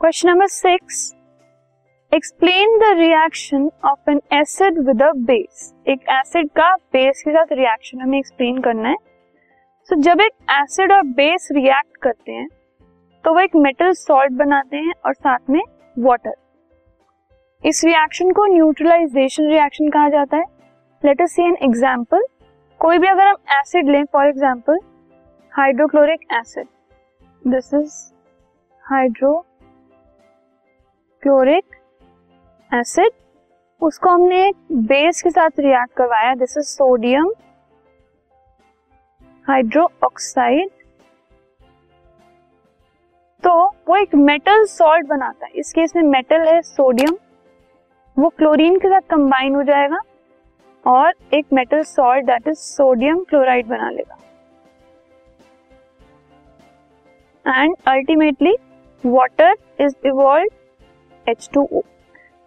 Question number six explain the reaction of an acid with a base एक acid का base के साथ reaction हमें एक्सप्लेन करना है। सो so, जब एक एसिड और बेस रिएक्ट करते हैं तो वो एक मेटल सॉल्ट बनाते हैं और साथ में वाटर इस रिएक्शन को न्यूट्रलाइजेशन रिएक्शन कहा जाता है। Let us see an example कोई भी अगर हम एसिड लें for example hydrochloric acid this is hydrochloric acid उसको हमने एक बेस के साथ रिएक्ट करवाया। This is sodium hydroxide तो वो एक मेटल सॉल्ट बनाता है। इस केस में मेटल है सोडियम वो क्लोरीन के साथ कंबाइन हो जाएगा और एक metal salt that is sodium chloride बना लेगा। And ultimately water is evolve H two O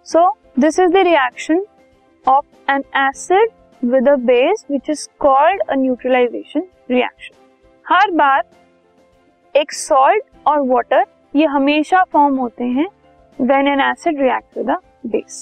so this is the reaction of an acid with a base which is called a neutralisation reaction हर बार एक salt और water ये हमेशा form होते हैं when an acid react with a base